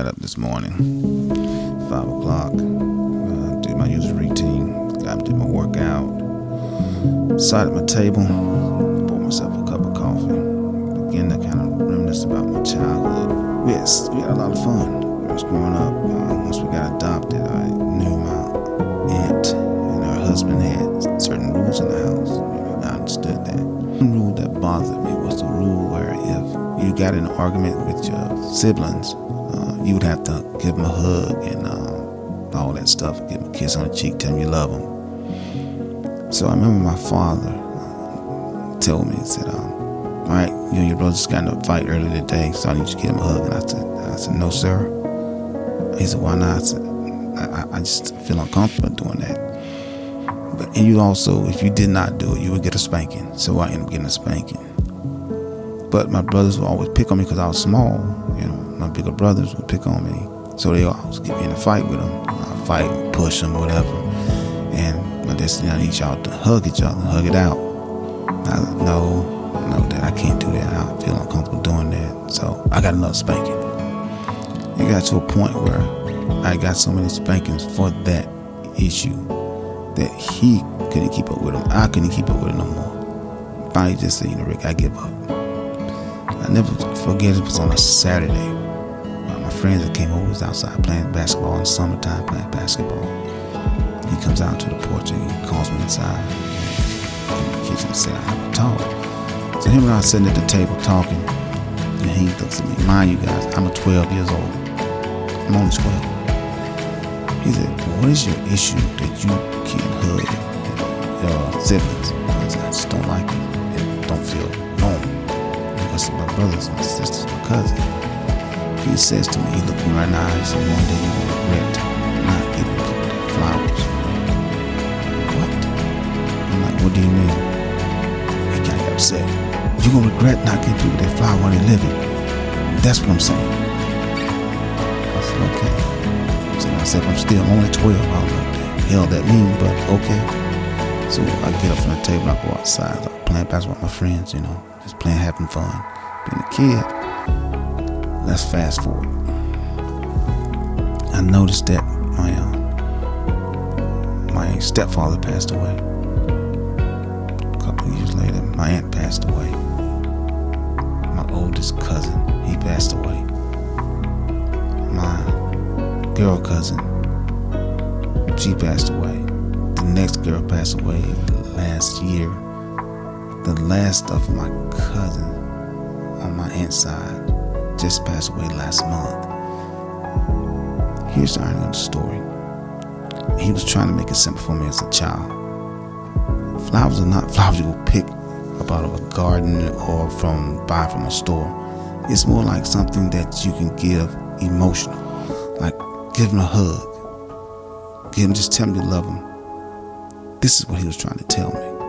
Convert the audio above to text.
Up this morning, five o'clock. Uh, did my usual routine. Got did my workout. Sat at my table, bought myself a cup of coffee. Began to kind of reminisce about my childhood. We had, we had a lot of fun. I was growing up. Uh, once we got adopted, I knew my aunt and her husband had certain rules in the house. You know, I understood that. One rule that bothered me was the rule where if you got in an argument with your siblings, uh, you would have to give them a hug and uh, all that stuff, give them a kiss on the cheek, tell them you love them. So I remember my father uh, told me, he said, um, all right, you and your brother just got in a fight earlier today, so I need you to give him a hug. And I said, I said, no, sir. He said, why not? I said, I, I just feel uncomfortable doing that. But and you also, if you did not do it, you would get a spanking. So I ended up getting a spanking. But my brothers would always pick on me because I was small. You know, my bigger brothers would pick on me, so they always get me in a fight with them. I fight, push them, whatever. And my destiny, I need y'all to hug each other, hug it out. I know, no, that I can't do that. I feel uncomfortable doing that. So I got another spanking. It got to a point where I got so many spankings for that issue that he couldn't keep up with him. I couldn't keep up with it no more. Finally, just said, you know, Rick, I give up. I never forget it was on a Saturday. Uh, my friends that came over was outside playing basketball in summertime, playing basketball. He comes out to the porch and he calls me inside in the kitchen and said, I have to talk. So him and I sitting at the table talking, and he looks at me. Mind you guys, I'm a 12 years old. I'm only 12. He said, What is your issue that you can't hug your siblings? I said, I just don't like it. It don't feel brothers, my sisters, my cousin. He says to me, he looked me right in the eye, he said, One day you will regret not giving people flowers. What? I'm like, What do you mean? He got upset. You're to regret not giving people their flowers while they're living. That's what I'm saying. I said, Okay. So I said, I'm still I'm only 12. I don't know what the hell that means, but okay. So I get up from the table, I go outside, I playing basketball with my friends, you know, just playing, having fun, being a kid. Let's fast forward. I noticed that my uh, my stepfather passed away. A couple years later, my aunt passed away. My oldest cousin, he passed away. My girl cousin, she passed away. The next girl passed away last year. The last of my cousins on my aunt's side just passed away last month. Here's the irony of the story. He was trying to make it simple for me as a child. Flowers are not flowers you will pick up out of a garden or from buy from a store. It's more like something that you can give emotional. Like give him a hug. Give him just tell him you love him. This is what he was trying to tell me.